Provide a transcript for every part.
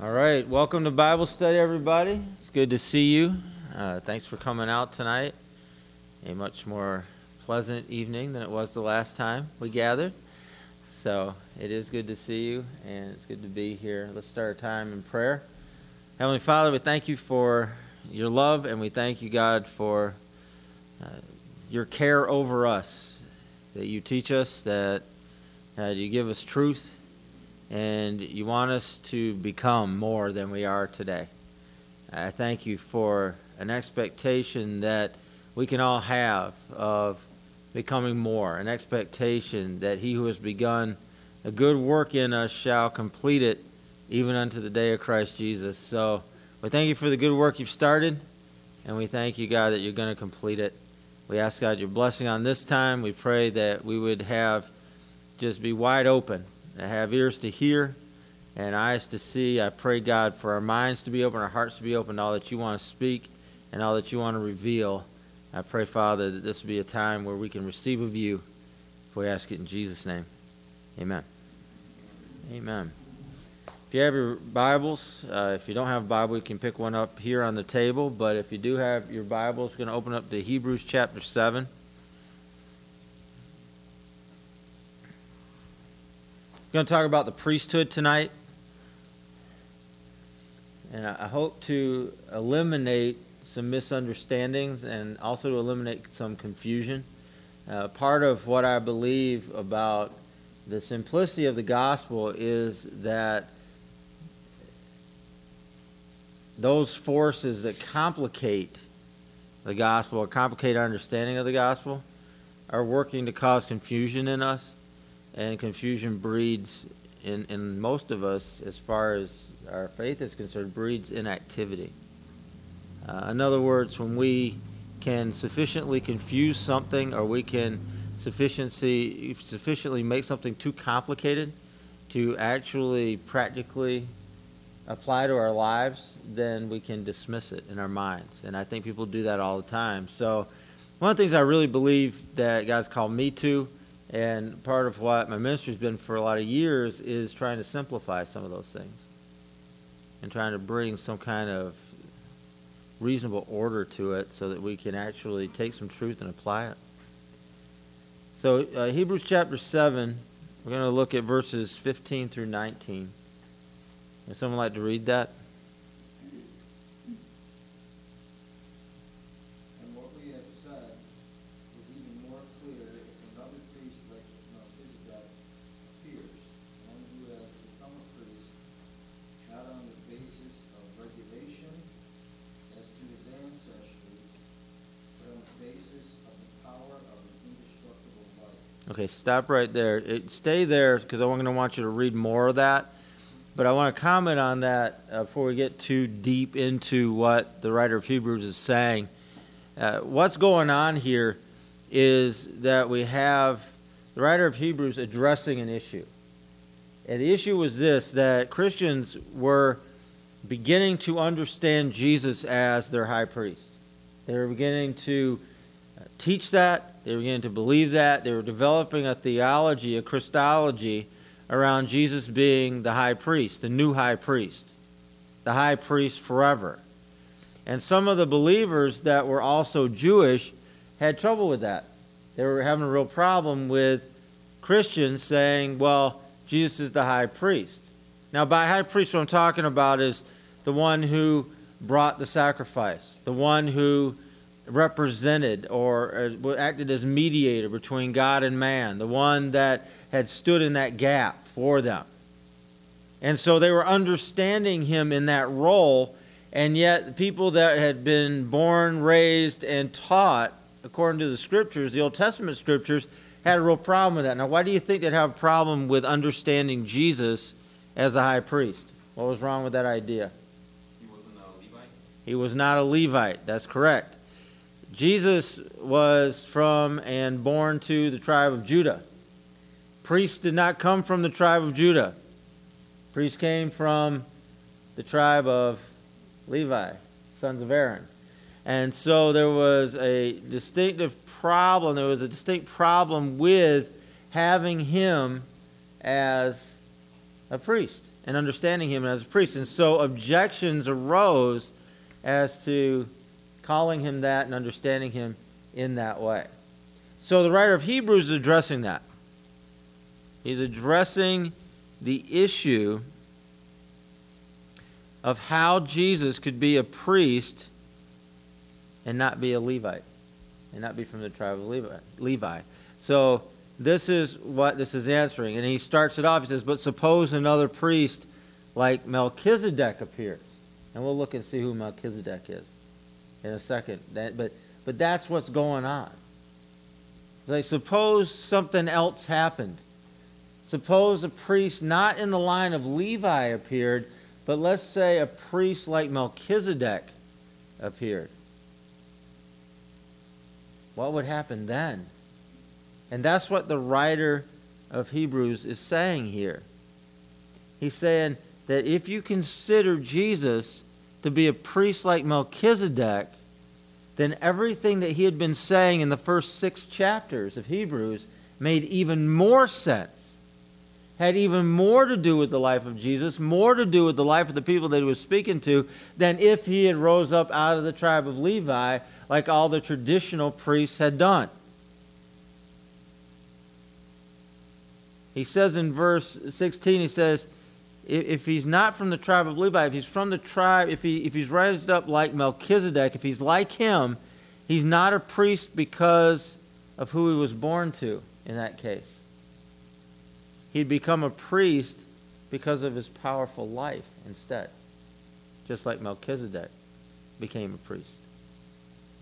All right, welcome to Bible study, everybody. It's good to see you. Uh, thanks for coming out tonight. A much more pleasant evening than it was the last time we gathered. So it is good to see you, and it's good to be here. Let's start our time in prayer. Heavenly Father, we thank you for your love, and we thank you, God, for uh, your care over us. That you teach us, that uh, you give us truth, and you want us to become more than we are today. I thank you for an expectation that we can all have of becoming more, an expectation that he who has begun a good work in us shall complete it even unto the day of Christ Jesus. So we thank you for the good work you've started, and we thank you, God, that you're going to complete it. We ask, God, your blessing on this time. We pray that we would have just be wide open have ears to hear and eyes to see. I pray, God, for our minds to be open, our hearts to be open, to all that you want to speak and all that you want to reveal. I pray, Father, that this will be a time where we can receive of you. If we ask it in Jesus' name, amen. Amen. If you have your Bibles, uh, if you don't have a Bible, you can pick one up here on the table. But if you do have your Bibles, we're going to open up to Hebrews chapter 7. We're going to talk about the priesthood tonight. And I hope to eliminate some misunderstandings and also to eliminate some confusion. Uh, part of what I believe about the simplicity of the gospel is that those forces that complicate the gospel or complicate our understanding of the gospel are working to cause confusion in us and confusion breeds in, in most of us as far as our faith is concerned breeds inactivity. Uh, in other words when we can sufficiently confuse something or we can sufficiency sufficiently make something too complicated to actually practically apply to our lives then we can dismiss it in our minds. And i think people do that all the time. So one of the things i really believe that god's called me to and part of what my ministry's been for a lot of years is trying to simplify some of those things and trying to bring some kind of reasonable order to it so that we can actually take some truth and apply it. So, uh, Hebrews chapter 7, we're going to look at verses 15 through 19. Would someone like to read that? Okay, stop right there. It, stay there because I'm going to want you to read more of that. But I want to comment on that uh, before we get too deep into what the writer of Hebrews is saying. Uh, what's going on here is that we have the writer of Hebrews addressing an issue. And the issue was this that Christians were beginning to understand Jesus as their high priest. They were beginning to uh, teach that, they were beginning to believe that. They were developing a theology, a Christology around Jesus being the high priest, the new high priest, the high priest forever. And some of the believers that were also Jewish had trouble with that. They were having a real problem with Christians saying, well, Jesus is the high priest. Now, by high priest, what I'm talking about is the one who brought the sacrifice, the one who represented or uh, acted as mediator between God and man, the one that had stood in that gap for them. And so they were understanding him in that role, and yet the people that had been born, raised, and taught according to the scriptures, the Old Testament scriptures, had a real problem with that. Now, why do you think they'd have a problem with understanding Jesus as a high priest? What was wrong with that idea? He wasn't a Levite. He was not a Levite. That's correct. Jesus was from and born to the tribe of Judah. Priests did not come from the tribe of Judah. Priests came from the tribe of Levi, sons of Aaron. And so there was a distinctive problem. There was a distinct problem with having him as a priest and understanding him as a priest. And so objections arose as to calling him that and understanding him in that way. So the writer of Hebrews is addressing that. He's addressing the issue of how Jesus could be a priest and not be a Levite, and not be from the tribe of Levi. So this is what this is answering. And he starts it off. He says, But suppose another priest like Melchizedek appears. And we'll look and see who Melchizedek is in a second. That, but, but that's what's going on. It's like, suppose something else happened. Suppose a priest not in the line of Levi appeared, but let's say a priest like Melchizedek appeared. What would happen then? And that's what the writer of Hebrews is saying here. He's saying that if you consider Jesus to be a priest like Melchizedek, then everything that he had been saying in the first six chapters of Hebrews made even more sense, had even more to do with the life of Jesus, more to do with the life of the people that he was speaking to, than if he had rose up out of the tribe of Levi like all the traditional priests had done. He says in verse 16, he says, if he's not from the tribe of Levi, if he's from the tribe, if, he, if he's raised up like Melchizedek, if he's like him, he's not a priest because of who he was born to in that case. He'd become a priest because of his powerful life instead, just like Melchizedek became a priest.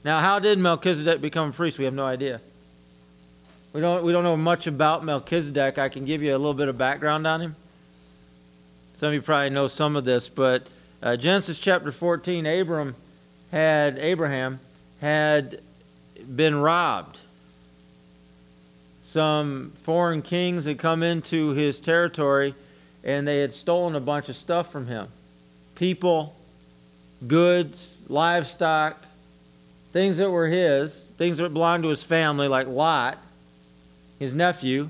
Now, how did Melchizedek become a priest? We have no idea. We don't, we don't know much about Melchizedek. I can give you a little bit of background on him. Some of you probably know some of this, but uh, Genesis chapter 14, Abram had, Abraham had been robbed. Some foreign kings had come into his territory and they had stolen a bunch of stuff from him people, goods, livestock, things that were his, things that belonged to his family, like Lot his nephew,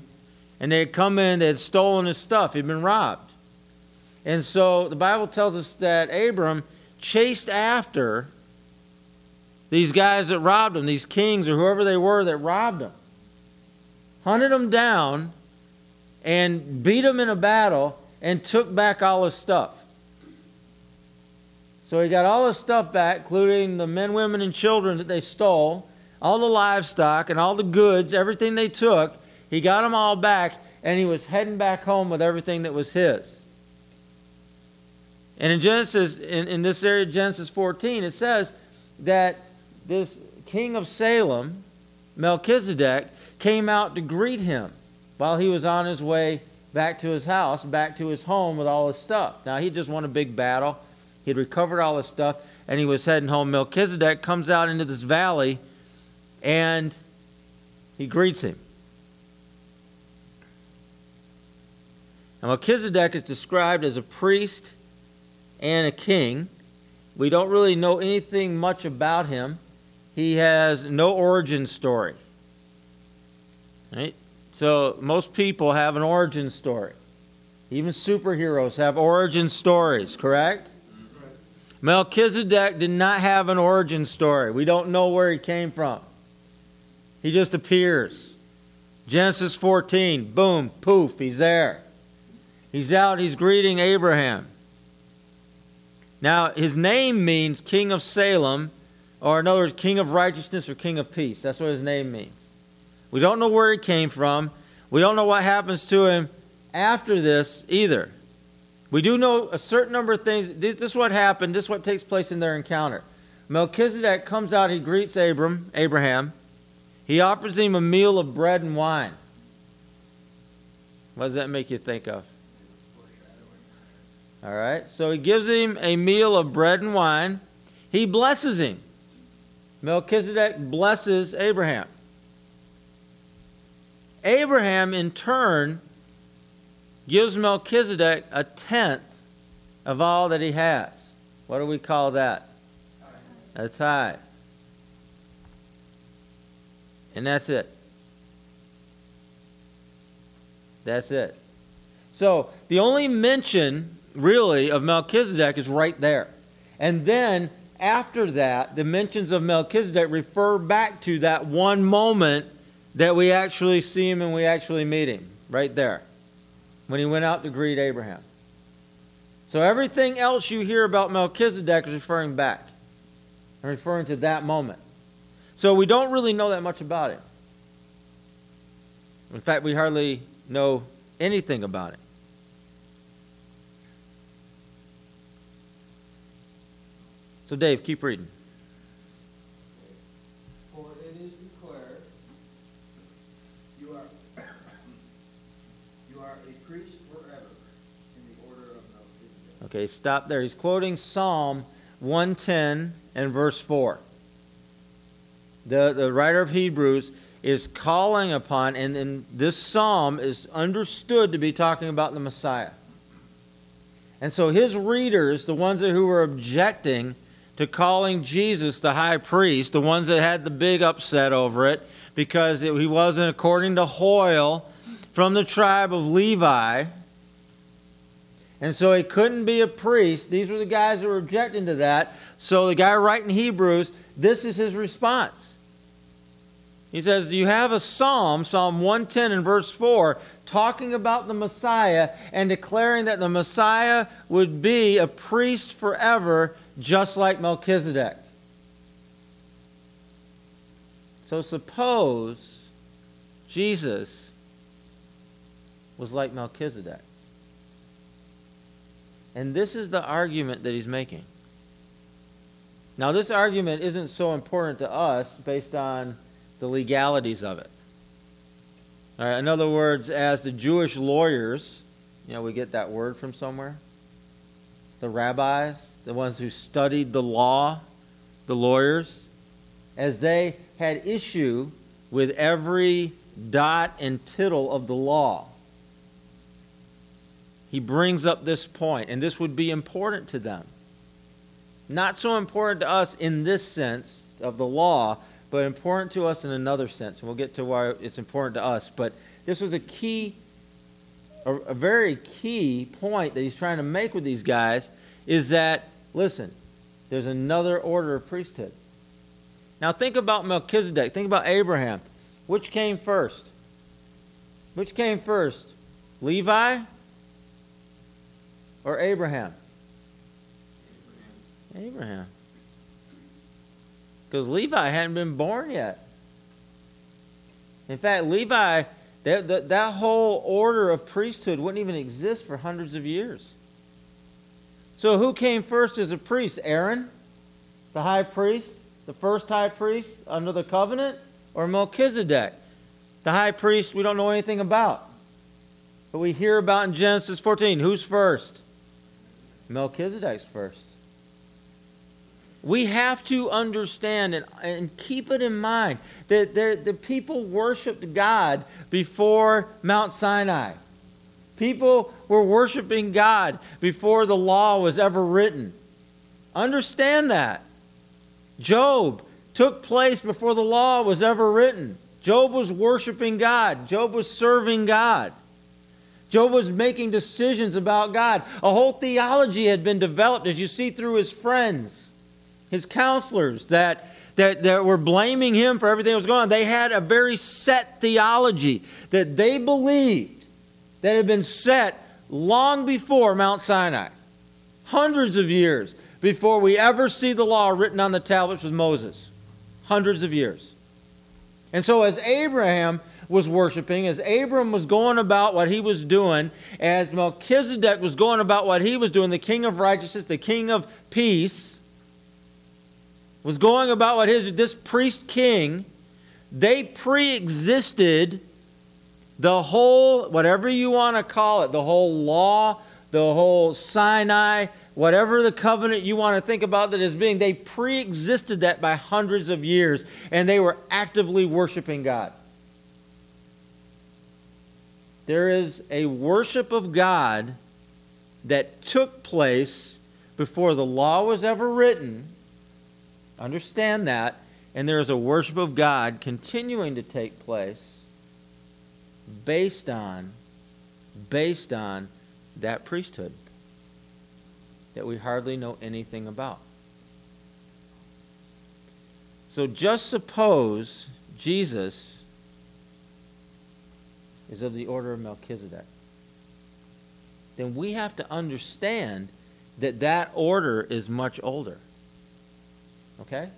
and they had come in, they had stolen his stuff, he'd been robbed. And so the Bible tells us that Abram chased after these guys that robbed him, these kings or whoever they were that robbed him, hunted them down, and beat them in a battle, and took back all his stuff. So he got all his stuff back, including the men, women, and children that they stole all the livestock and all the goods, everything they took, he got them all back, and he was heading back home with everything that was his. And in Genesis, in, in this area, Genesis 14, it says that this king of Salem, Melchizedek, came out to greet him while he was on his way back to his house, back to his home with all his stuff. Now, he just won a big battle. He'd recovered all his stuff, and he was heading home. Melchizedek comes out into this valley and he greets him. Now, Melchizedek is described as a priest and a king. We don't really know anything much about him. He has no origin story. Right? So, most people have an origin story. Even superheroes have origin stories, correct? Melchizedek did not have an origin story. We don't know where he came from. He just appears. Genesis 14, boom, poof, he's there. He's out, he's greeting Abraham. Now, his name means King of Salem, or in other words, King of Righteousness or King of Peace. That's what his name means. We don't know where he came from. We don't know what happens to him after this either. We do know a certain number of things. This, this is what happened. This is what takes place in their encounter. Melchizedek comes out, he greets Abram, Abraham. He offers him a meal of bread and wine. What does that make you think of? All right. So he gives him a meal of bread and wine. He blesses him. Melchizedek blesses Abraham. Abraham, in turn, gives Melchizedek a tenth of all that he has. What do we call that? A tithe. And that's it. That's it. So the only mention, really, of Melchizedek is right there. And then after that, the mentions of Melchizedek refer back to that one moment that we actually see him and we actually meet him, right there, when he went out to greet Abraham. So everything else you hear about Melchizedek is referring back and referring to that moment. So we don't really know that much about him. In fact, we hardly know anything about it. So, Dave, keep reading. For it is declared, you are, you are a priest forever in the order of Melchizedek. Okay, stop there. He's quoting Psalm 110 and verse 4. The, the writer of Hebrews is calling upon, and, and this psalm is understood to be talking about the Messiah. And so his readers, the ones who were objecting to calling Jesus the high priest, the ones that had the big upset over it, because it, he wasn't, according to Hoyle, from the tribe of Levi, and so he couldn't be a priest. These were the guys that were objecting to that. So the guy writing Hebrews, this is his response. He says, You have a psalm, Psalm 110 and verse 4, talking about the Messiah and declaring that the Messiah would be a priest forever, just like Melchizedek. So suppose Jesus was like Melchizedek. And this is the argument that he's making. Now, this argument isn't so important to us based on the legalities of it. All right, in other words, as the Jewish lawyers, you know, we get that word from somewhere. The rabbis, the ones who studied the law, the lawyers, as they had issue with every dot and tittle of the law. He brings up this point, and this would be important to them. Not so important to us in this sense of the law, but important to us in another sense. And we'll get to why it's important to us. But this was a key, a, a very key point that he's trying to make with these guys is that, listen, there's another order of priesthood. Now think about Melchizedek. Think about Abraham. Which came first? Which came first? Levi or Abraham? Abraham. Because Levi hadn't been born yet. In fact, Levi, that, that, that whole order of priesthood wouldn't even exist for hundreds of years. So, who came first as a priest? Aaron, the high priest, the first high priest under the covenant, or Melchizedek, the high priest we don't know anything about? But we hear about in Genesis 14. Who's first? Melchizedek's first. We have to understand and, and keep it in mind that the people worshiped God before Mount Sinai. People were worshiping God before the law was ever written. Understand that. Job took place before the law was ever written. Job was worshiping God, Job was serving God. Job was making decisions about God. A whole theology had been developed, as you see through his friends, his counselors, that, that, that were blaming him for everything that was going on. They had a very set theology that they believed that had been set long before Mount Sinai, hundreds of years before we ever see the law written on the tablets with Moses. Hundreds of years. And so, as Abraham was worshiping, as Abram was going about what he was doing, as Melchizedek was going about what he was doing, the king of righteousness, the king of peace, was going about what his this priest king, they pre-existed the whole whatever you want to call it, the whole law, the whole Sinai, whatever the covenant you want to think about that as being, they pre-existed that by hundreds of years, and they were actively worshiping God. There is a worship of God that took place before the law was ever written. Understand that. And there is a worship of God continuing to take place based on based on that priesthood that we hardly know anything about. So just suppose Jesus is of the order of Melchizedek. Then we have to understand that that order is much older. Okay?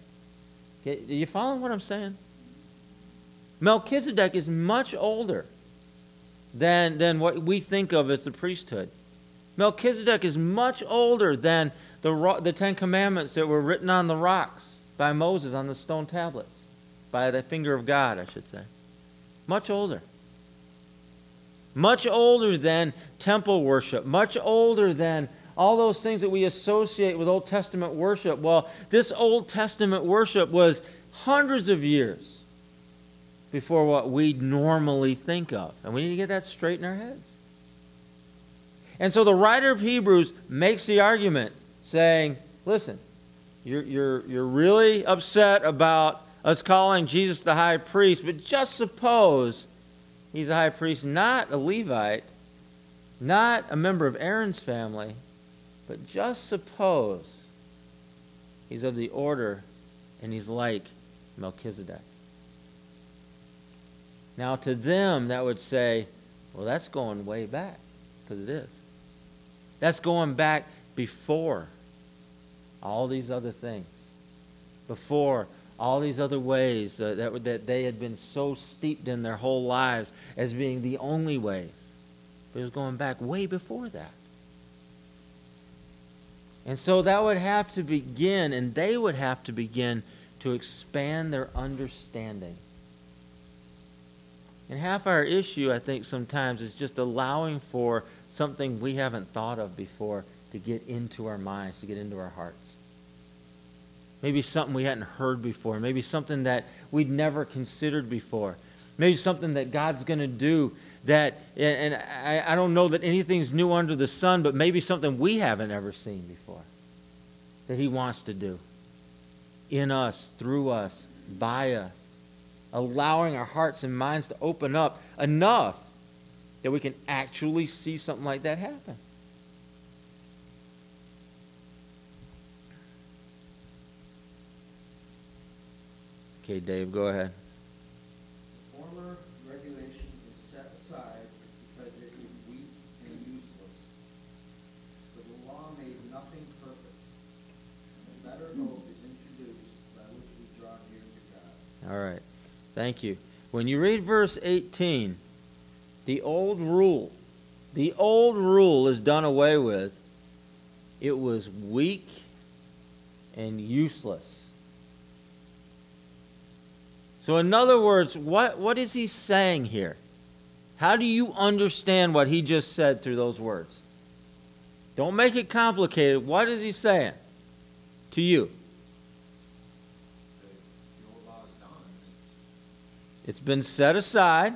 are you following what I'm saying? Melchizedek is much older than, than what we think of as the priesthood. Melchizedek is much older than the, the Ten Commandments that were written on the rocks by Moses on the stone tablets, by the finger of God, I should say. Much older. Much older than temple worship, much older than all those things that we associate with Old Testament worship. Well, this Old Testament worship was hundreds of years before what we normally think of. And we need to get that straight in our heads. And so the writer of Hebrews makes the argument saying, listen, you're, you're, you're really upset about us calling Jesus the high priest, but just suppose he's a high priest, not a Levite, not a member of Aaron's family, but just suppose he's of the order and he's like Melchizedek. Now, to them, that would say, well, that's going way back, because it is. That's going back before all these other things, before all these other ways uh, that, that they had been so steeped in their whole lives as being the only ways. But it was going back way before that. And so that would have to begin, and they would have to begin to expand their understanding and half our issue, I think, sometimes is just allowing for something we haven't thought of before to get into our minds, to get into our hearts. Maybe something we hadn't heard before. Maybe something that we'd never considered before. Maybe something that God's going to do that, and I, don't know that anything's new under the sun, but maybe something we haven't ever seen before that He wants to do in us, through us, by us allowing our hearts and minds to open up enough that we can actually see something like that happen. Okay, Dave, go ahead. The former regulation is set aside because it is weak and useless. For the law made nothing perfect. And a better hope is introduced by which we draw near to God. All right. Thank you. When you read verse 18, the old rule, the old rule is done away with. It was weak and useless. So, in other words, what, what is he saying here? How do you understand what he just said through those words? Don't make it complicated. What is he saying to you? It's been set aside.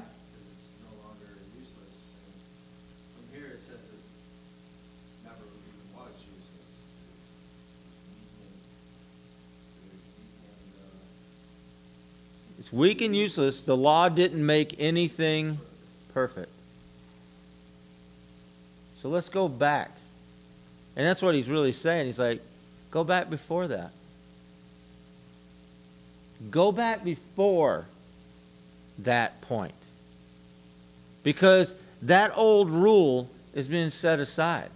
It's weak and useless. The law didn't make anything perfect. So let's go back. And that's what he's really saying. He's like, go back before that. Go back before that point. Because that old rule is being set aside.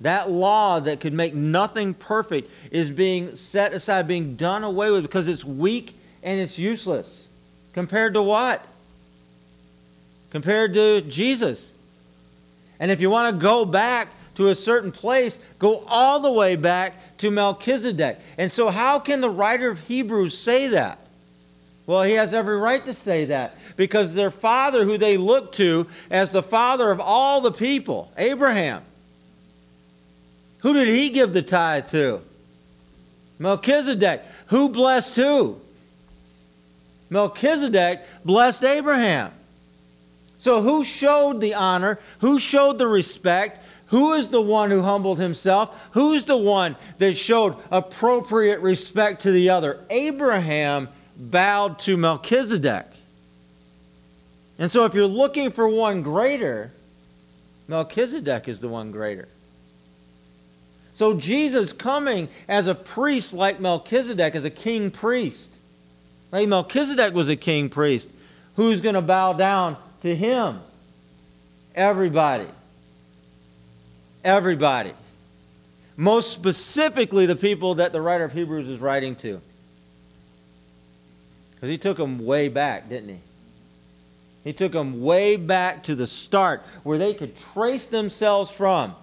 That law that could make nothing perfect is being set aside, being done away with because it's weak and it's useless. Compared to what? Compared to Jesus. And if you want to go back to a certain place, go all the way back to Melchizedek. And so, how can the writer of Hebrews say that? Well, he has every right to say that because their father, who they look to as the father of all the people, Abraham, who did he give the tithe to? Melchizedek. Who blessed who? Melchizedek blessed Abraham. So, who showed the honor? Who showed the respect? Who is the one who humbled himself? Who's the one that showed appropriate respect to the other? Abraham bowed to Melchizedek. And so, if you're looking for one greater, Melchizedek is the one greater. So Jesus coming as a priest like Melchizedek, as a king priest. Like Melchizedek was a king priest. Who's going to bow down to him? Everybody. Everybody. Most specifically, the people that the writer of Hebrews is writing to. Because he took them way back, didn't he? He took them way back to the start where they could trace themselves from,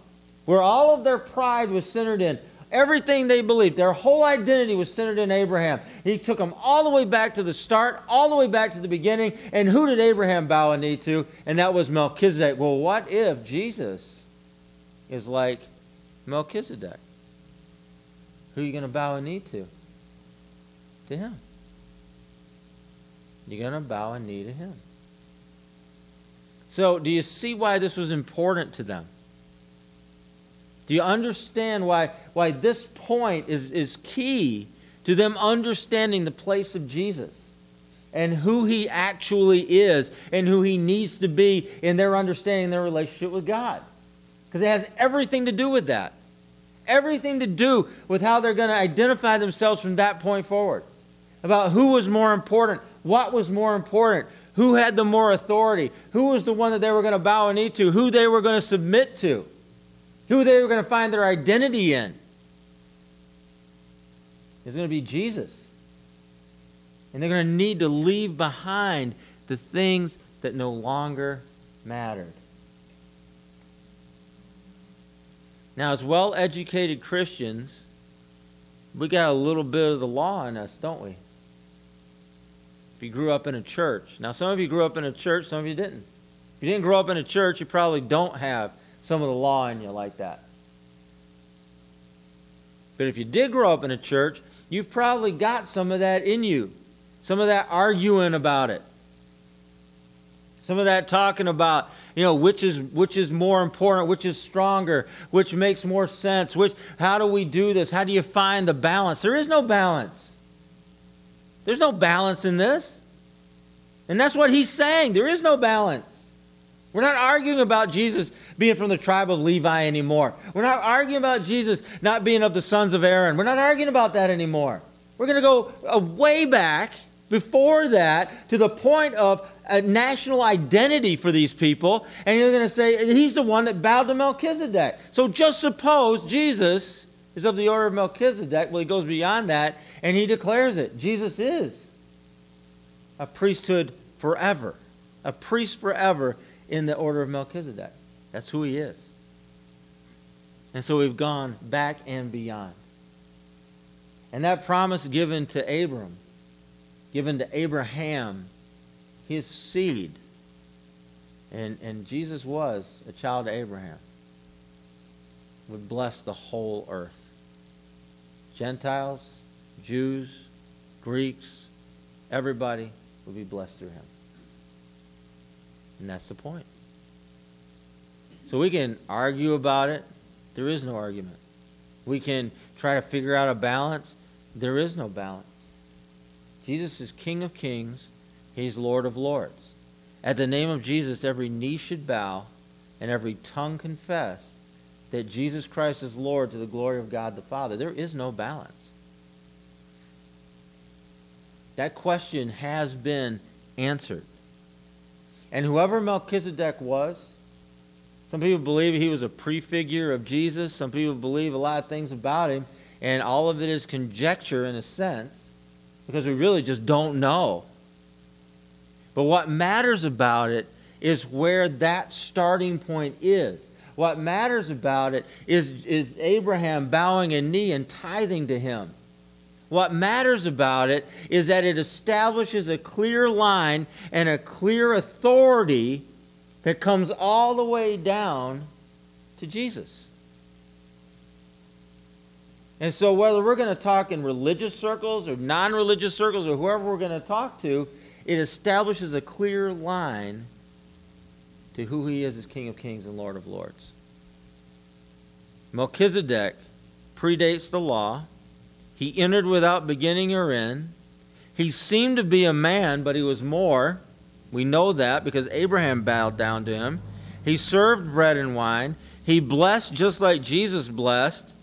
where all of their pride was centered in. Everything they believed, their whole identity was centered in Abraham. He took them all the way back to the start, all the way back to the beginning. And who did Abraham bow a knee to? And that was Melchizedek. Well, what if Jesus is like Melchizedek? Who are you going to bow a knee to? To him. You're going to bow a knee to him. So, do you see why this was important to them? Do you understand why, why this point is, is key to them understanding the place of Jesus and who he actually is and who he needs to be in their understanding their relationship with God? Because it has everything to do with that. Everything to do with how they're going to identify themselves from that point forward. About who was more important, what was more important, who had the more authority, who was the one that they were going to bow a knee to, who they were going to submit to who they were going to find their identity in is going to be Jesus. And they're going to need to leave behind the things that no longer mattered. Now, as well educated Christians, we got a little bit of the law in us, don't we? You grew up in a church. Now, some of you grew up in a church, some of you didn't. If you didn't grow up in a church, you probably don't have some of the law in you like that. But if you did grow up in a church, you've probably got some of that in you. Some of that arguing about it. Some of that talking about, you know, which is which is more important, which is stronger, which makes more sense, which how do we do this? How do you find the balance? There is no balance. There's no balance in this. And that's what he's saying. There is no balance. We're not arguing about Jesus being from the tribe of Levi anymore. We're not arguing about Jesus not being of the sons of Aaron. We're not arguing about that anymore. We're going to go uh, way back before that to the point of a national identity for these people. And you're going to say, he's the one that bowed to Melchizedek. So just suppose Jesus is of the order of Melchizedek. Well, he goes beyond that and he declares it. Jesus is a priesthood forever, a priest forever in the order of Melchizedek. That's who he is. And so we've gone back and beyond. And that promise given to Abram, given to Abraham, his seed, and, and Jesus was a child of Abraham, would bless the whole earth. Gentiles, Jews, Greeks, everybody will be blessed through him. And that's the point. So we can argue about it. There is no argument. We can try to figure out a balance. There is no balance. Jesus is King of kings. He's Lord of lords. At the name of Jesus, every knee should bow and every tongue confess that Jesus Christ is Lord to the glory of God the Father. There is no balance. That question has been answered. And whoever Melchizedek was, some people believe he was a prefigure of Jesus. Some people believe a lot of things about him. And all of it is conjecture in a sense because we really just don't know. But what matters about it is where that starting point is. What matters about it is, is Abraham bowing a knee and tithing to him. What matters about it is that it establishes a clear line and a clear authority that comes all the way down to Jesus. And so, whether we're going to talk in religious circles or non religious circles or whoever we're going to talk to, it establishes a clear line to who he is as King of Kings and Lord of Lords. Melchizedek predates the law. He entered without beginning or end. He seemed to be a man, but he was more. We know that because Abraham bowed down to him. He served bread and wine. He blessed just like Jesus blessed.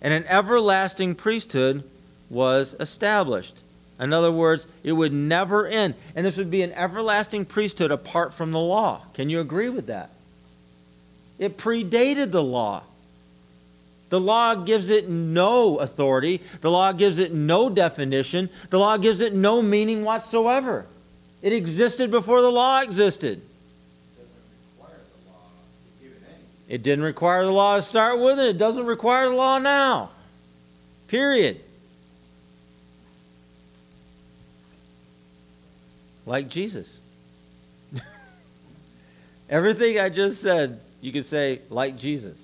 And an everlasting priesthood was established. In other words, it would never end. And this would be an everlasting priesthood apart from the law. Can you agree with that? It predated the law. The law gives it no authority. The law gives it no definition. The law gives it no meaning whatsoever. It existed before the law existed. Require the law it. It didn't require the law to start with, and it doesn't require the law now. Period. Like Jesus. Everything I just said, you could say, like Jesus.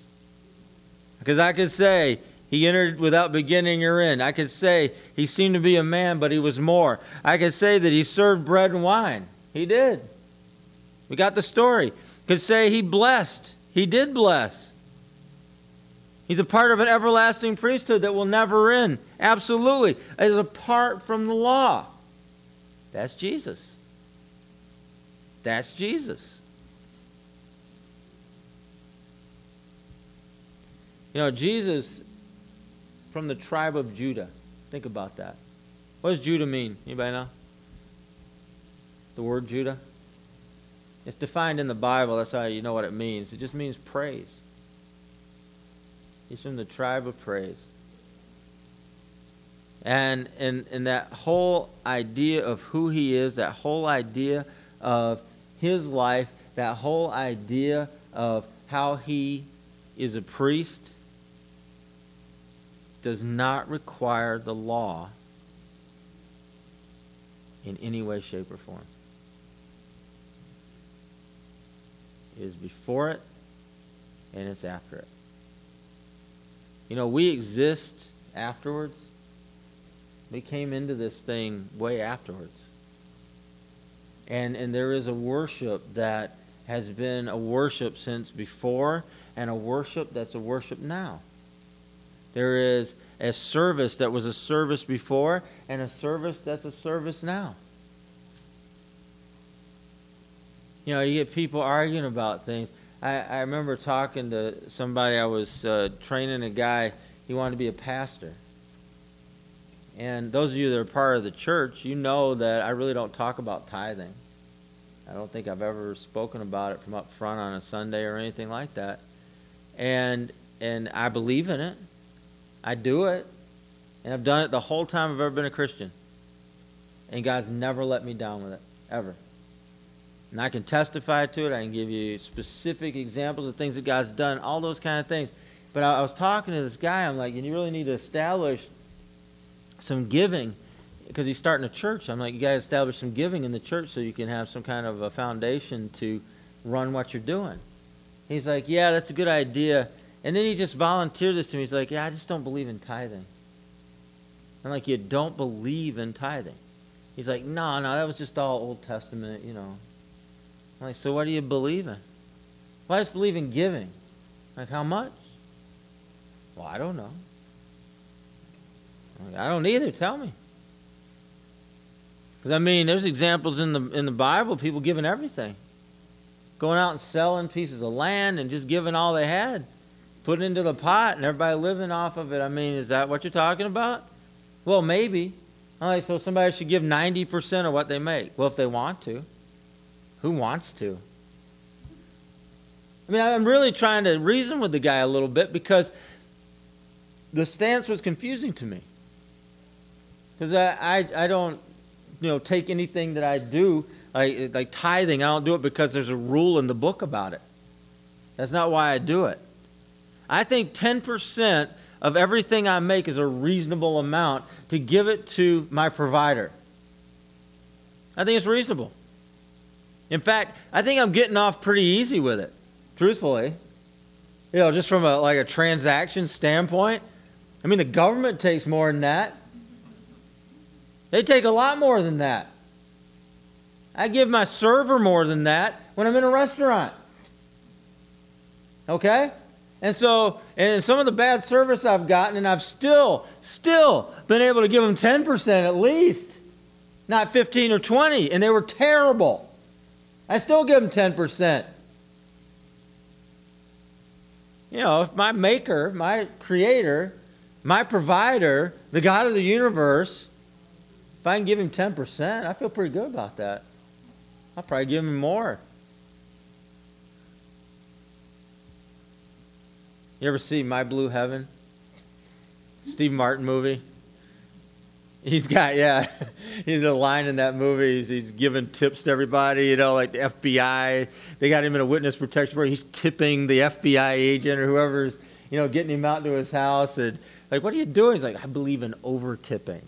Because I could say, he entered without beginning or end. I could say he seemed to be a man, but he was more. I could say that he served bread and wine. He did. We got the story. Could say he blessed. He did bless. He's a part of an everlasting priesthood that will never end. Absolutely. As apart from the law. That's Jesus. That's Jesus. You know, Jesus from the tribe of Judah. Think about that. What does Judah mean? Anybody know? The word Judah? It's defined in the Bible. That's how you know what it means. It just means praise. He's from the tribe of praise. And, and, and that whole idea of who he is, that whole idea of his life, that whole idea of how he is a priest, does not require the law in any way, shape, or form. It is before it and it's after it. You know, we exist afterwards. We came into this thing way afterwards. And, and there is a worship that has been a worship since before, and a worship that's a worship now. There is a service that was a service before, and a service that's a service now. You know, you get people arguing about things. I, I remember talking to somebody, I was uh, training a guy, he wanted to be a pastor. And those of you that are part of the church, you know that I really don't talk about tithing. I don't think I've ever spoken about it from up front on a Sunday or anything like that. And and I believe in it. I do it. And I've done it the whole time I've ever been a Christian. And God's never let me down with it, ever. And I can testify to it. I can give you specific examples of things that God's done, all those kind of things. But I, I was talking to this guy. I'm like, you really need to establish some giving because he's starting a church. I'm like, you got to establish some giving in the church so you can have some kind of a foundation to run what you're doing. He's like, yeah, that's a good idea. And then he just volunteered this to me. He's like, yeah, I just don't believe in tithing. I'm like, you don't believe in tithing? He's like, no, no, that was just all Old Testament, you know. I'm like, so what do you believe in? Well, I just believe in giving. Like, how much? Well, I don't know. I don't either. Tell me. Because I mean, there's examples in the in the Bible, of people giving everything, going out and selling pieces of land and just giving all they had, putting into the pot, and everybody living off of it. I mean, is that what you're talking about? Well, maybe. All right, so somebody should give 90% of what they make. Well, if they want to. Who wants to? I mean, I'm really trying to reason with the guy a little bit because the stance was confusing to me. Because I, I, I don't, you know, take anything that I do, like, like tithing, I don't do it because there's a rule in the book about it. That's not why I do it. I think 10% of everything I make is a reasonable amount to give it to my provider. I think it's reasonable. In fact, I think I'm getting off pretty easy with it, truthfully. You know, just from a like a transaction standpoint. I mean, the government takes more than that. They take a lot more than that. I give my server more than that when I'm in a restaurant. Okay? And so, and some of the bad service I've gotten, and I've still, still been able to give them 10% at least, not 15 or 20, and they were terrible. I still give them 10%. You know, if my maker, my creator, my provider, the God of the universe, if I can give him 10%, I feel pretty good about that. I'll probably give him more. You ever see My Blue Heaven? Steve Martin movie? He's got, yeah, he's a line in that movie. He's, he's giving tips to everybody, you know, like the FBI. They got him in a witness protection where he's tipping the FBI agent or whoever's, you know, getting him out to his house. And, like, what are you doing? He's like, I believe in over tipping.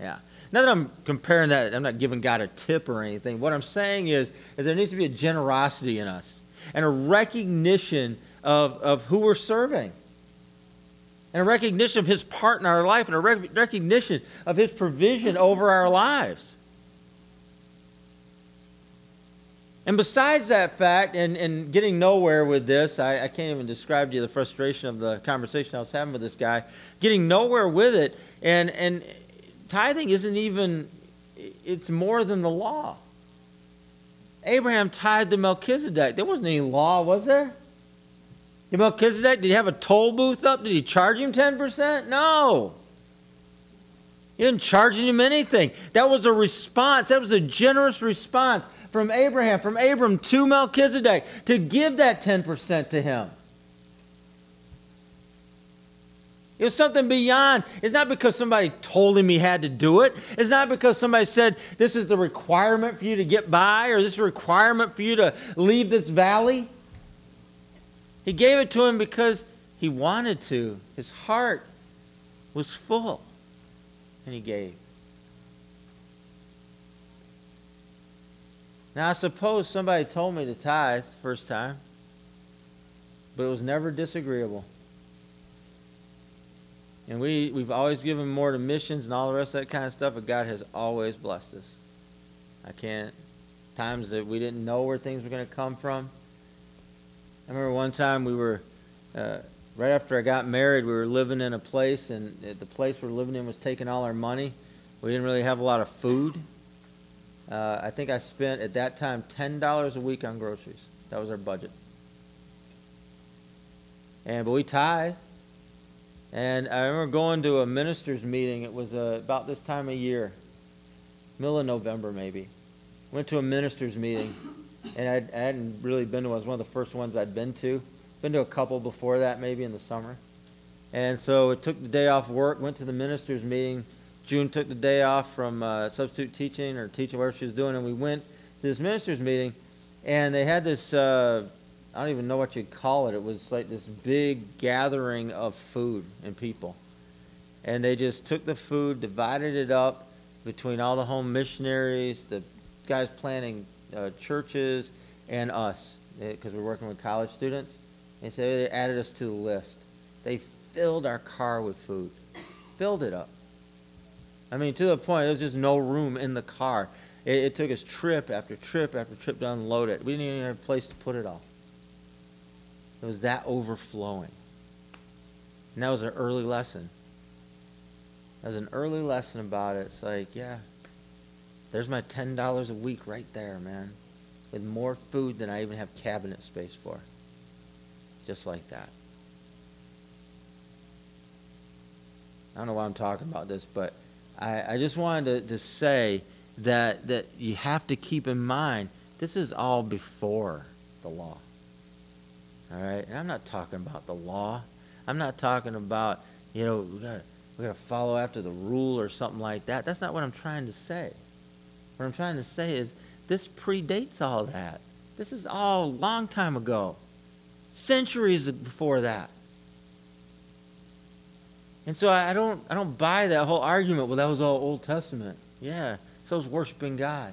Yeah. Not that I'm comparing that, I'm not giving God a tip or anything. What I'm saying is, is there needs to be a generosity in us and a recognition of, of who we're serving and a recognition of his part in our life and a rec- recognition of his provision over our lives. And besides that fact, and, and getting nowhere with this, I, I can't even describe to you the frustration of the conversation I was having with this guy. Getting nowhere with it, and, and tithing isn't even, it's more than the law. Abraham tithed to Melchizedek. There wasn't any law, was there? Did Melchizedek, did he have a toll booth up? Did he charge him 10%? No. He didn't charge him anything. That was a response. That was a generous response from Abraham, from Abram to Melchizedek to give that 10% to him. It was something beyond. It's not because somebody told him he had to do it. It's not because somebody said, this is the requirement for you to get by or this is a requirement for you to leave this valley. He gave it to him because he wanted to. His heart was full, and he gave. Now, I suppose somebody told me to tithe the first time, but it was never disagreeable. And we, we've always given more to missions and all the rest of that kind of stuff, but God has always blessed us. I can't, times that we didn't know where things were going to come from. I remember one time we were, uh, right after I got married, we were living in a place, and the place we were living in was taking all our money. We didn't really have a lot of food. Uh, I think I spent at that time $10 a week on groceries. That was our budget. And but we tithed. And I remember going to a minister's meeting. It was uh, about this time of year, middle of November maybe. Went to a minister's meeting, and I'd, I hadn't really been to one. It was one of the first ones I'd been to. Been to a couple before that, maybe in the summer. And so it took the day off work. Went to the ministers' meeting. June took the day off from uh, substitute teaching or teaching whatever she was doing, and we went to this ministers' meeting. And they had this. Uh, I don't even know what you'd call it. It was like this big gathering of food and people. And they just took the food, divided it up between all the home missionaries, the guys planning uh, churches, and us, because we're working with college students. And so they added us to the list. They filled our car with food, filled it up. I mean, to the point, there was just no room in the car. It, it took us trip after trip after trip to unload it. We didn't even have a place to put it all. It was that overflowing. And that was an early lesson. That was an early lesson about it. It's like, yeah, there's my $10 a week right there, man. With more food than I even have cabinet space for. Just like that. I don't know why I'm talking about this, but I, I just wanted to, to say that, that you have to keep in mind this is all before the law. All right, and I'm not talking about the law. I'm not talking about you know we got we got to follow after the rule or something like that. That's not what I'm trying to say. What I'm trying to say is this predates all that. This is all a long time ago, centuries before that. And so I don't I don't buy that whole argument. Well, that was all Old Testament. Yeah, so is worshiping God.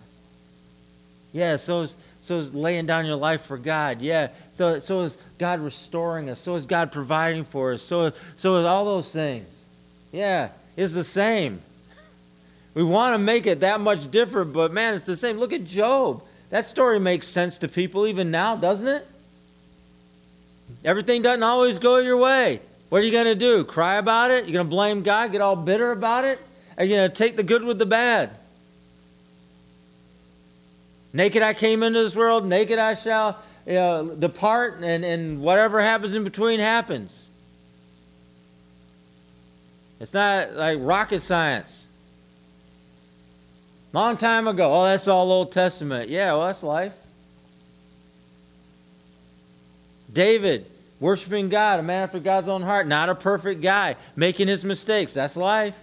Yeah, so is so is laying down your life for God. Yeah, so so is God restoring us. So is God providing for us. So so is all those things. Yeah, it's the same. We want to make it that much different, but man, it's the same. Look at Job. That story makes sense to people even now, doesn't it? Everything doesn't always go your way. What are you going to do? Cry about it? You're going to blame God, get all bitter about it? Are you going to take the good with the bad? Naked I came into this world, naked I shall you know, depart and, and whatever happens in between happens. It's not like rocket science. Long time ago. Oh, that's all Old Testament. Yeah, well, that's life. David, worshiping God, a man after God's own heart, not a perfect guy, making his mistakes. That's life.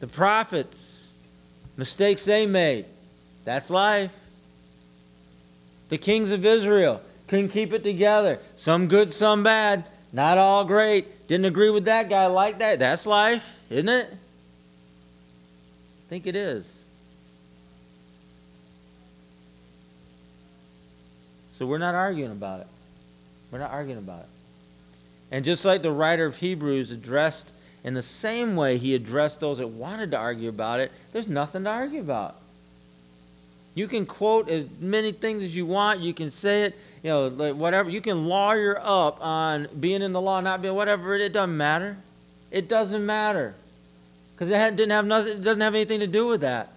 The prophets, mistakes they made. That's life. The kings of Israel couldn't keep it together. Some good, some bad. Not all great. Didn't agree with that guy like that. That's life, isn't it? I think it is. So we're not arguing about it. We're not arguing about it. And just like the writer of Hebrews addressed in the same way he addressed those that wanted to argue about it, there's nothing to argue about. You can quote as many things as you want. You can say it, you know, like whatever. You can lawyer up on being in the law, not being whatever. It doesn't matter. It doesn't matter because it didn't have nothing. It doesn't have anything to do with that.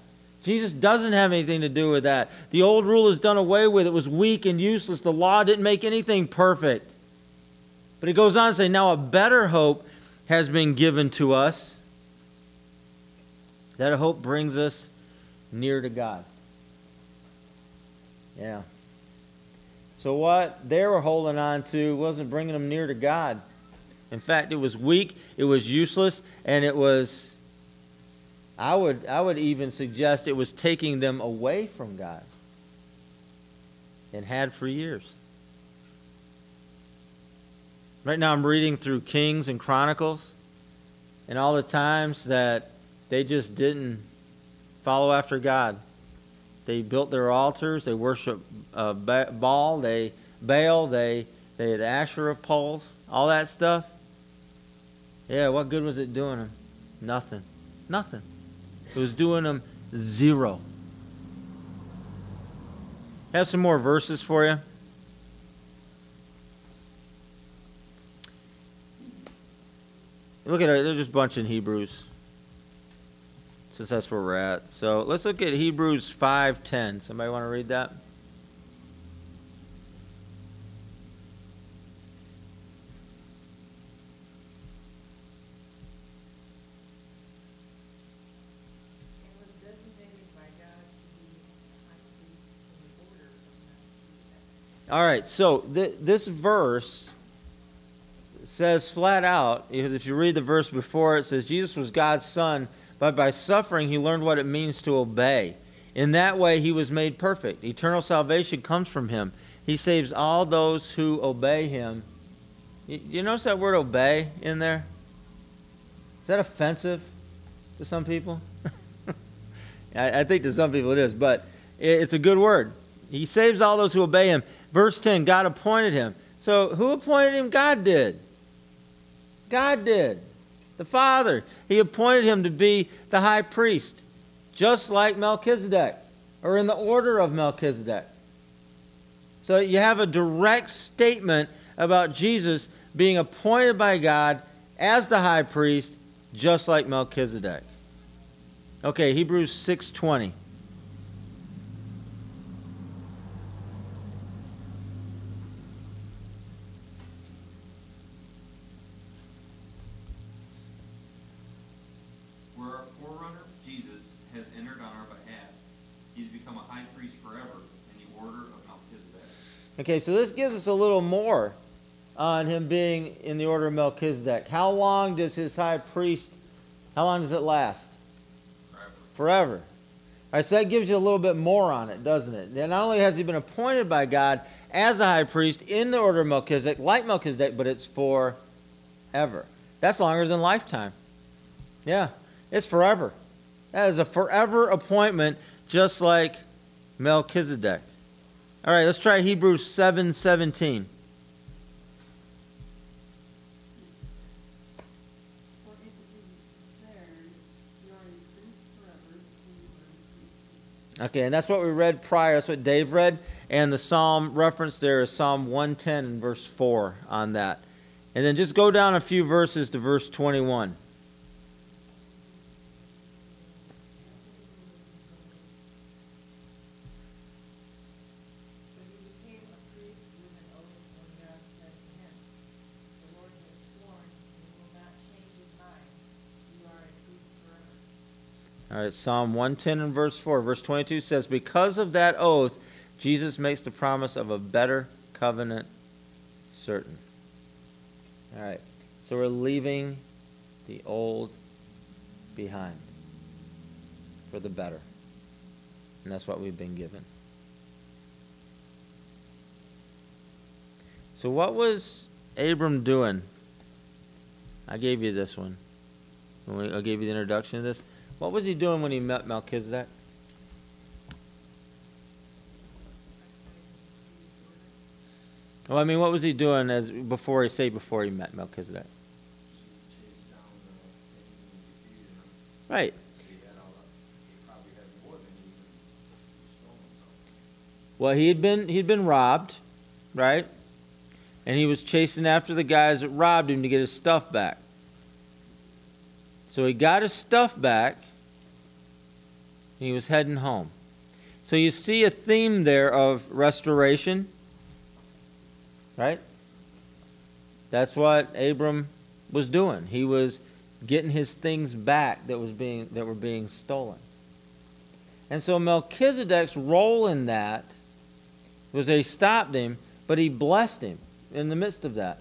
Jesus doesn't have anything to do with that. The old rule is done away with. It was weak and useless. The law didn't make anything perfect. But he goes on to say, now a better hope has been given to us. That hope brings us near to God. Yeah. So what they were holding on to wasn't bringing them near to God. In fact, it was weak, it was useless, and it was I would I would even suggest it was taking them away from God. And had for years. Right now I'm reading through Kings and Chronicles and all the times that they just didn't follow after God. They built their altars. They worshiped uh, Baal. They Baal. They they had Asherah poles. All that stuff. Yeah, what good was it doing them? Nothing. Nothing. It was doing them zero. Have some more verses for you. Look at it. There's just a bunch in Hebrews since that's where we're at. So let's look at Hebrews 5:10. Somebody want to read that? All right, so th- this verse says flat out, because if you read the verse before, it says Jesus was God's son but by suffering he learned what it means to obey. In that way he was made perfect. Eternal salvation comes from him. He saves all those who obey him. You, you notice that word obey in there? Is that offensive to some people? I, think to some people it is, but it, it's a good word. He saves all those who obey him. Verse 10 God appointed him. So who appointed him? God did. God did the Father. He appointed him to be the high priest, just like Melchizedek, or in the order of Melchizedek. So you have a direct statement about Jesus being appointed by God as the high priest, just like Melchizedek. Okay, Hebrews 6:20. Okay, so this gives us a little more on him being in the order of Melchizedek. How long does his high priest, how long does it last? Forever. Forever. All right, so that gives you a little bit more on it, doesn't it? Not only has he been appointed by God as a high priest in the order of Melchizedek, like Melchizedek, but it's forever. That's longer than lifetime. Yeah, it's forever. That is a forever appointment, just like Melchizedek. All right, let's try Hebrews 7 17. Okay, and that's what we read prior. That's what Dave read. And the psalm reference there is Psalm 110 and verse 4 on that. And then just go down a few verses to verse 21. All right, Psalm 110 and verse 4. Verse 22 says, Because of that oath, Jesus makes the promise of a better covenant certain. All right, so we're leaving the old behind for the better. And that's what we've been given. So, what was Abram doing? I gave you this one. I gave you the introduction to this. What was he doing when he met Melchizedek? Well, I mean, what was he doing as before he say before he met Melchizedek? Right. Well, he had been he'd been robbed, right? And he was chasing after the guys that robbed him to get his stuff back. So he got his stuff back. He was heading home. So you see a theme there of restoration, right? That's what Abram was doing. He was getting his things back that was being that were being stolen. And so Melchizedek's role in that was he stopped him, but he blessed him in the midst of that.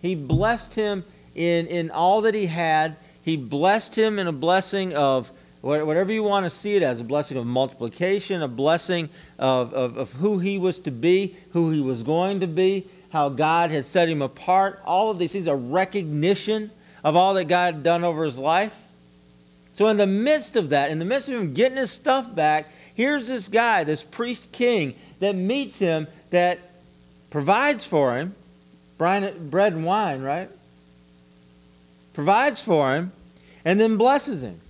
He blessed him in, in all that he had. He blessed him in a blessing of whatever you want to see it as a blessing of multiplication, a blessing of, of, of who he was to be, who he was going to be, how God had set him apart. All of these things are recognition of all that God had done over his life. So, in the midst of that, in the midst of him getting his stuff back, here's this guy, this priest king, that meets him, that provides for him bread and wine, right? Provides for him, and then blesses him.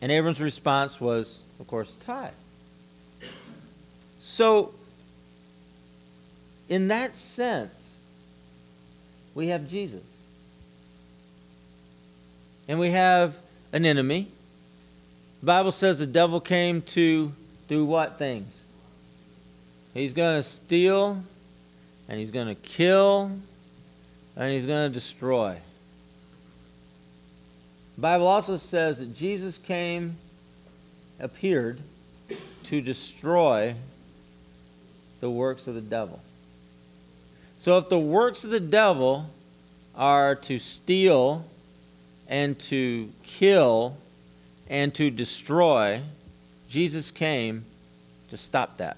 And Abram's response was, of course, tithe. So, in that sense, we have Jesus. And we have an enemy. The Bible says the devil came to do what things? He's going to steal, and he's going to kill, and he's going to destroy. Bible also says that Jesus came, appeared to destroy the works of the devil. So if the works of the devil are to steal and to kill and to destroy, Jesus came to stop that.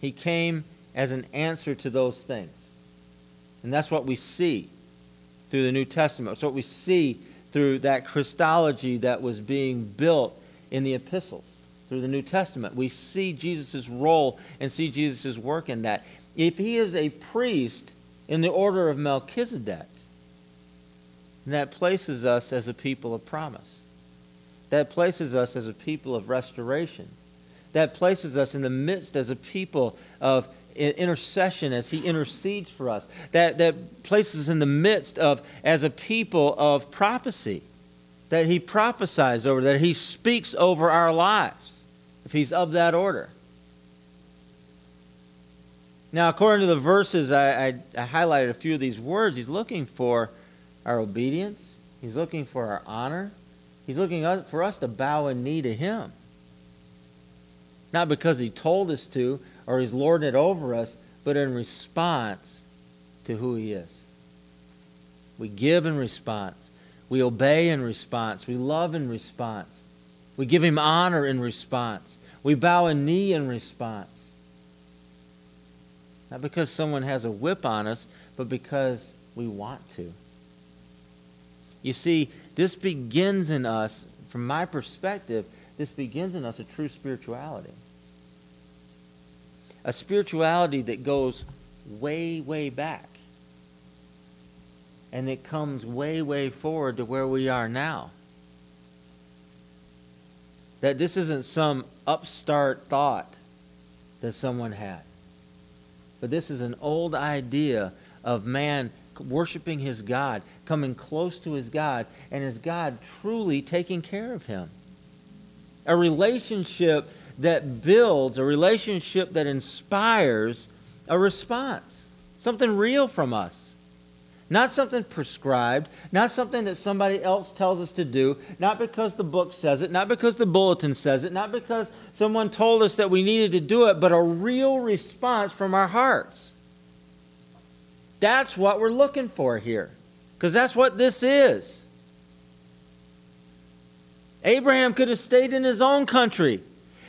He came as an answer to those things. And that's what we see through the New Testament. It's what we see through that Christology that was being built in the epistles, through the New Testament. We see Jesus' role and see Jesus' work in that. If he is a priest in the order of Melchizedek, that places us as a people of promise. That places us as a people of restoration. That places us in the midst as a people of intercession as he intercedes for us. That, that places us in the midst of as a people of prophecy. That he prophesies over, that he speaks over our lives, if he's of that order. Now, according to the verses, I, I, I highlighted a few of these words. He's looking for our obedience. He's looking for our honor. He's looking for us to bow a knee to him. Not because he told us to or he's lording it over us, but in response to who he is. We give in response. We obey in response. We love in response. We give him honor in response. We bow a knee in response. Not because someone has a whip on us, but because we want to. You see, this begins in us, from my perspective, this begins in us a true spirituality. A spirituality that goes way, way back. And it comes way, way forward to where we are now. That this isn't some upstart thought that someone had. But this is an old idea of man worshiping his God, coming close to his God, and his God truly taking care of him. A relationship that builds, a relationship that inspires a response, something real from us. Not something prescribed, not something that somebody else tells us to do, not because the book says it, not because the bulletin says it, not because someone told us that we needed to do it, but a real response from our hearts. That's what we're looking for here, because that's what this is. Abraham could have stayed in his own country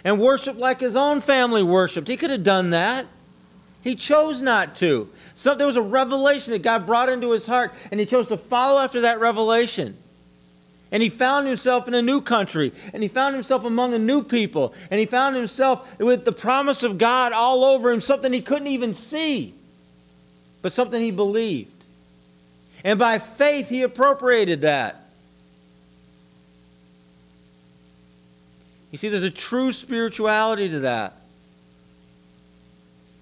and worshiped like his own family worshiped. He could have done that. He chose not to. So there was a revelation that God brought into his heart, and he chose to follow after that revelation. And he found himself in a new country, and he found himself among a new people, and he found himself with the promise of God all over him, something he couldn't even see, but something he believed. And by faith, he appropriated that. You see, there's a true spirituality to that.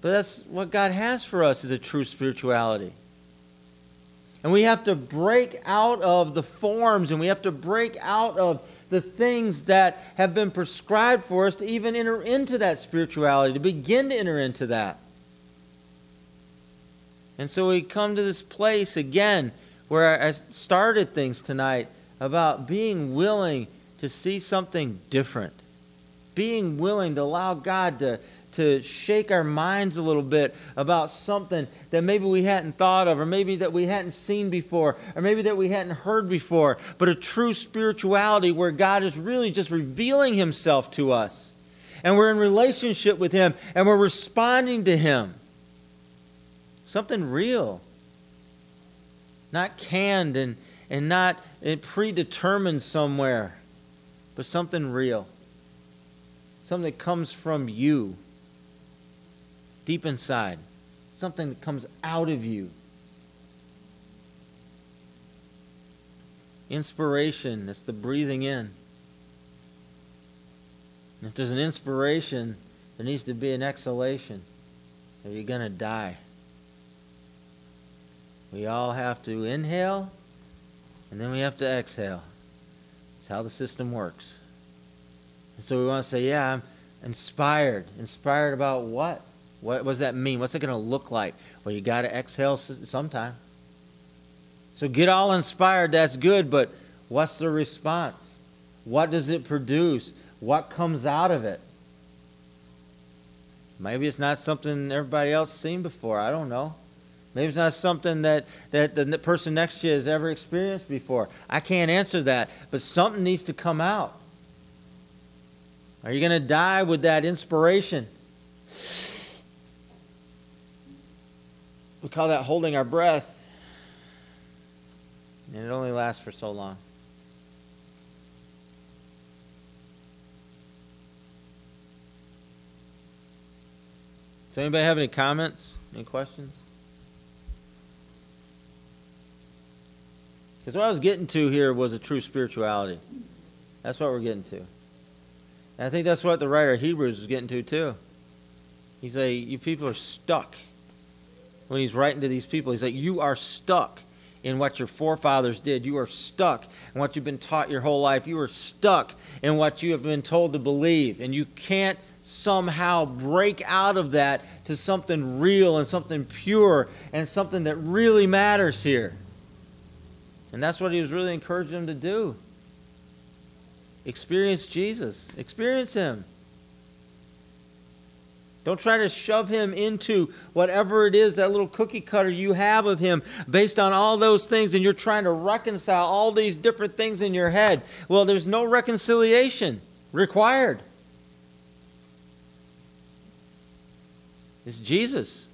But that's what God has for us is a true spirituality. And we have to break out of the forms and we have to break out of the things that have been prescribed for us to even enter into that spirituality, to begin to enter into that. And so we come to this place again where I started things tonight about being willing to see something different, being willing to allow God to to shake our minds a little bit about something that maybe we hadn't thought of, or maybe that we hadn't seen before, or maybe that we hadn't heard before, but a true spirituality where God is really just revealing Himself to us. And we're in relationship with Him, and we're responding to Him. Something real. Not canned and, and not predetermined somewhere, but something real. Something that comes from you deep inside, something that comes out of you. Inspiration, that's the breathing in. And if there's an inspiration, there needs to be an exhalation, or you're going to die. We all have to inhale, and then we have to exhale. That's how the system works. And so we want to say, yeah, I'm inspired. Inspired about what? What, what does that mean? What's it going to look like? Well, you got to exhale sometime. So get all inspired, that's good, but what's the response? What does it produce? What comes out of it? Maybe it's not something everybody else seen before. I don't know. Maybe it's not something that, that the person next to you has ever experienced before. I can't answer that, but something needs to come out. Are you going to die with that inspiration? We call that holding our breath. And it only lasts for so long. Does anybody have any comments? Any questions? Because what I was getting to here was a true spirituality. That's what we're getting to. And I think that's what the writer of Hebrews was getting to, too. He's like, you people are stuck when he's writing to these people. He's like, You are stuck in what your forefathers did. You are stuck in what you've been taught your whole life. You are stuck in what you have been told to believe. And you can't somehow break out of that to something real and something pure and something that really matters here. And that's what he was really encouraging them to do. Experience Jesus, experience him. Don't try to shove him into whatever it is, that little cookie cutter you have of him based on all those things, and you're trying to reconcile all these different things in your head. Well, there's no reconciliation required. It's Jesus.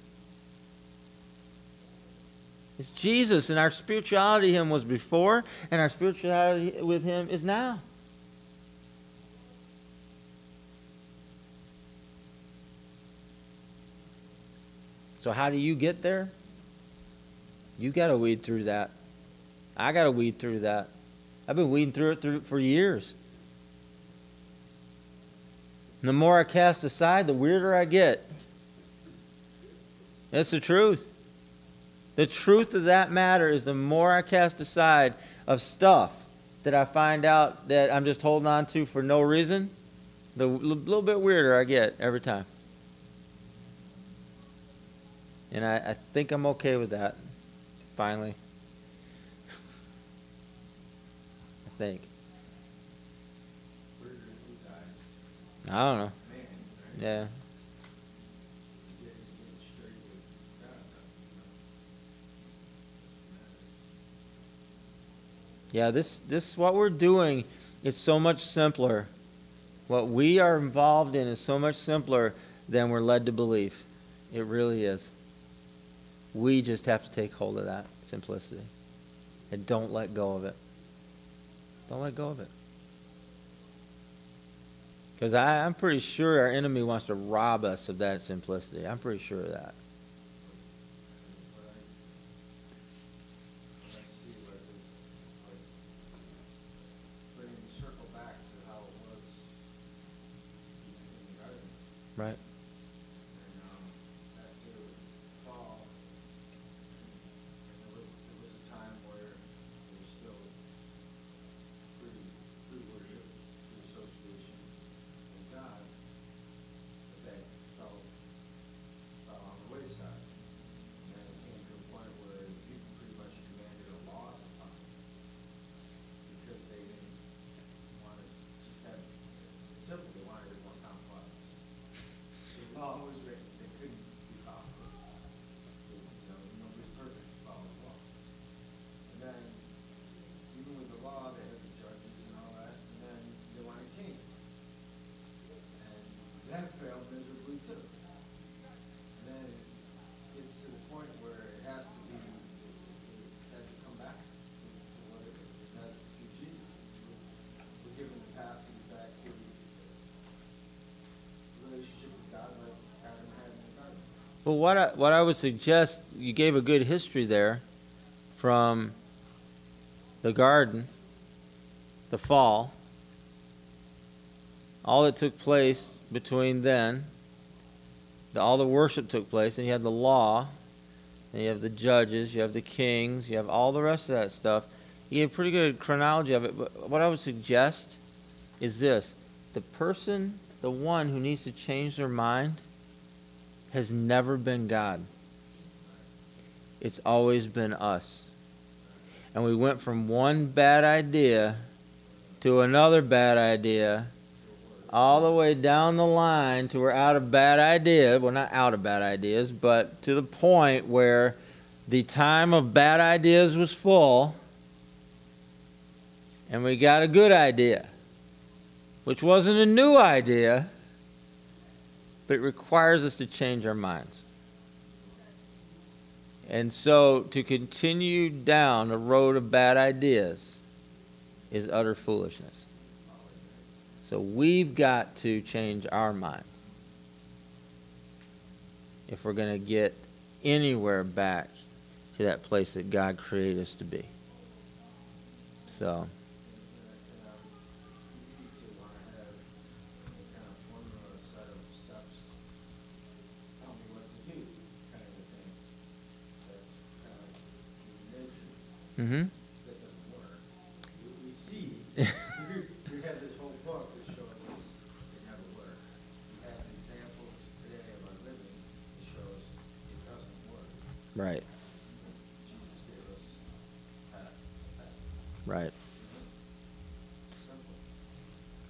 It's Jesus, and our spirituality him was before, and our spirituality with him is now. So, how do you get there? You got to weed through that. I got to weed through that. I've been weeding through it through, for years. And the more I cast aside, the weirder I get. That's the truth. The truth of that matter is the more I cast aside of stuff that I find out that I'm just holding on to for no reason, the little bit weirder I get every time. And I, I think I'm okay with that, finally. I think. I don't know. Yeah. Yeah, this this what we're doing is so much simpler. What we are involved in is so much simpler than we're led to believe. It really is. We just have to take hold of that simplicity. And don't let go of it. Don't let go of it. Because I'm pretty sure our enemy wants to rob us of that simplicity. I'm pretty sure of that. But I, but I see like it's like, bringing the circle back to how it was in the garden. Right? And, um, after fall, and there was, there was a time where there was still free, free worship, free association with God, but that fell, fell on the wayside. And it came to a point where people pretty much demanded a law upon it, because they didn't want to just have, it's simple, they wanted it more complex. The law was written, they couldn't be followed. You know, nobody's perfect, to follow the law. And then, even with the law, they had the judges and all that, and then they wanted king. And that failed miserably too. And then to the point where it has to be, it had to come back to to what it is. It to be Jesus. We're given the path to get back to relationship with God like Adam had in the garden. Well, what I, what I would suggest, you gave a good history there from the garden, the fall, all that took place between then, the, all the worship took place, and you had the law, and you have the judges, you have the kings, you have all the rest of that stuff. You gave a pretty good chronology of it, but what I would suggest is this the person, the one who needs to change their mind, has never been God. It's always been us. And we went from one bad idea to another bad idea, all the way down the line to we're out of bad ideas. Well, not out of bad ideas, but to the point where the time of bad ideas was full, and we got a good idea, which wasn't a new idea but it requires us to change our minds. And so to continue down the road of bad ideas is utter foolishness. So we've got to change our minds. If we're going to get anywhere back to that place that God created us to be. So, mm-hmm. And I, and I would, easy to wanna have some kind of formula, set of steps, tell me what to do, kind of a thing. That's kind of human nature, mhm. that doesn't work. We, we see, we, we had this whole book that showed us it never worked. We have examples today of our living that shows it doesn't work. Right, right.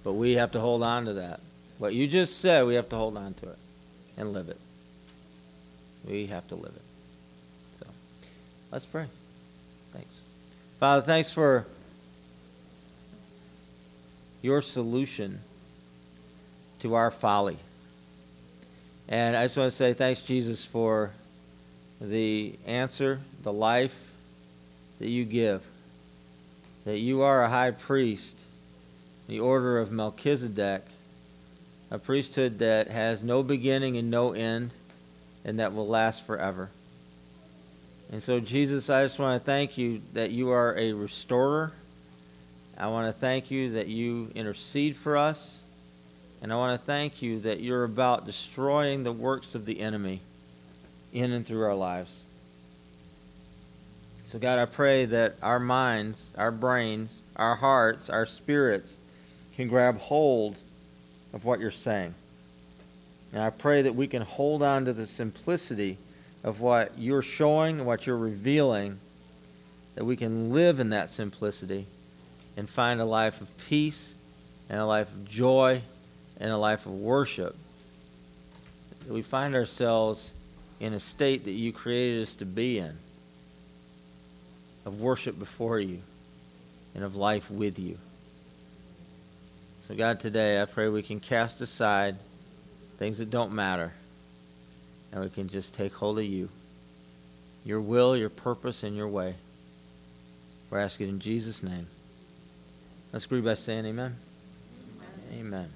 But we have to hold on to that. What you just said, we have to hold on to it and live it. We have to live it. So let's pray. Thanks. Father, thanks for your solution to our folly. And I just want to say thanks, Jesus, for the answer, the life that you give. That you are a high priest the order of Melchizedek, a priesthood that has no beginning and no end, and that will last forever. And so, Jesus, I just want to thank you that you are a restorer. I want to thank you that you intercede for us. And I want to thank you that you're about destroying the works of the enemy in and through our lives. So, God, I pray that our minds, our brains, our hearts, our spirits can grab hold of what you're saying. And I pray that we can hold on to the simplicity of what you're showing and what you're revealing, that we can live in that simplicity and find a life of peace and a life of joy and a life of worship. That We find ourselves in a state that you created us to be in of worship before you and of life with you. So, God, today I pray we can cast aside things that don't matter and we can just take hold of you, your will, your purpose, and your way. We're asking in Jesus' name. Let's agree by saying amen. Amen.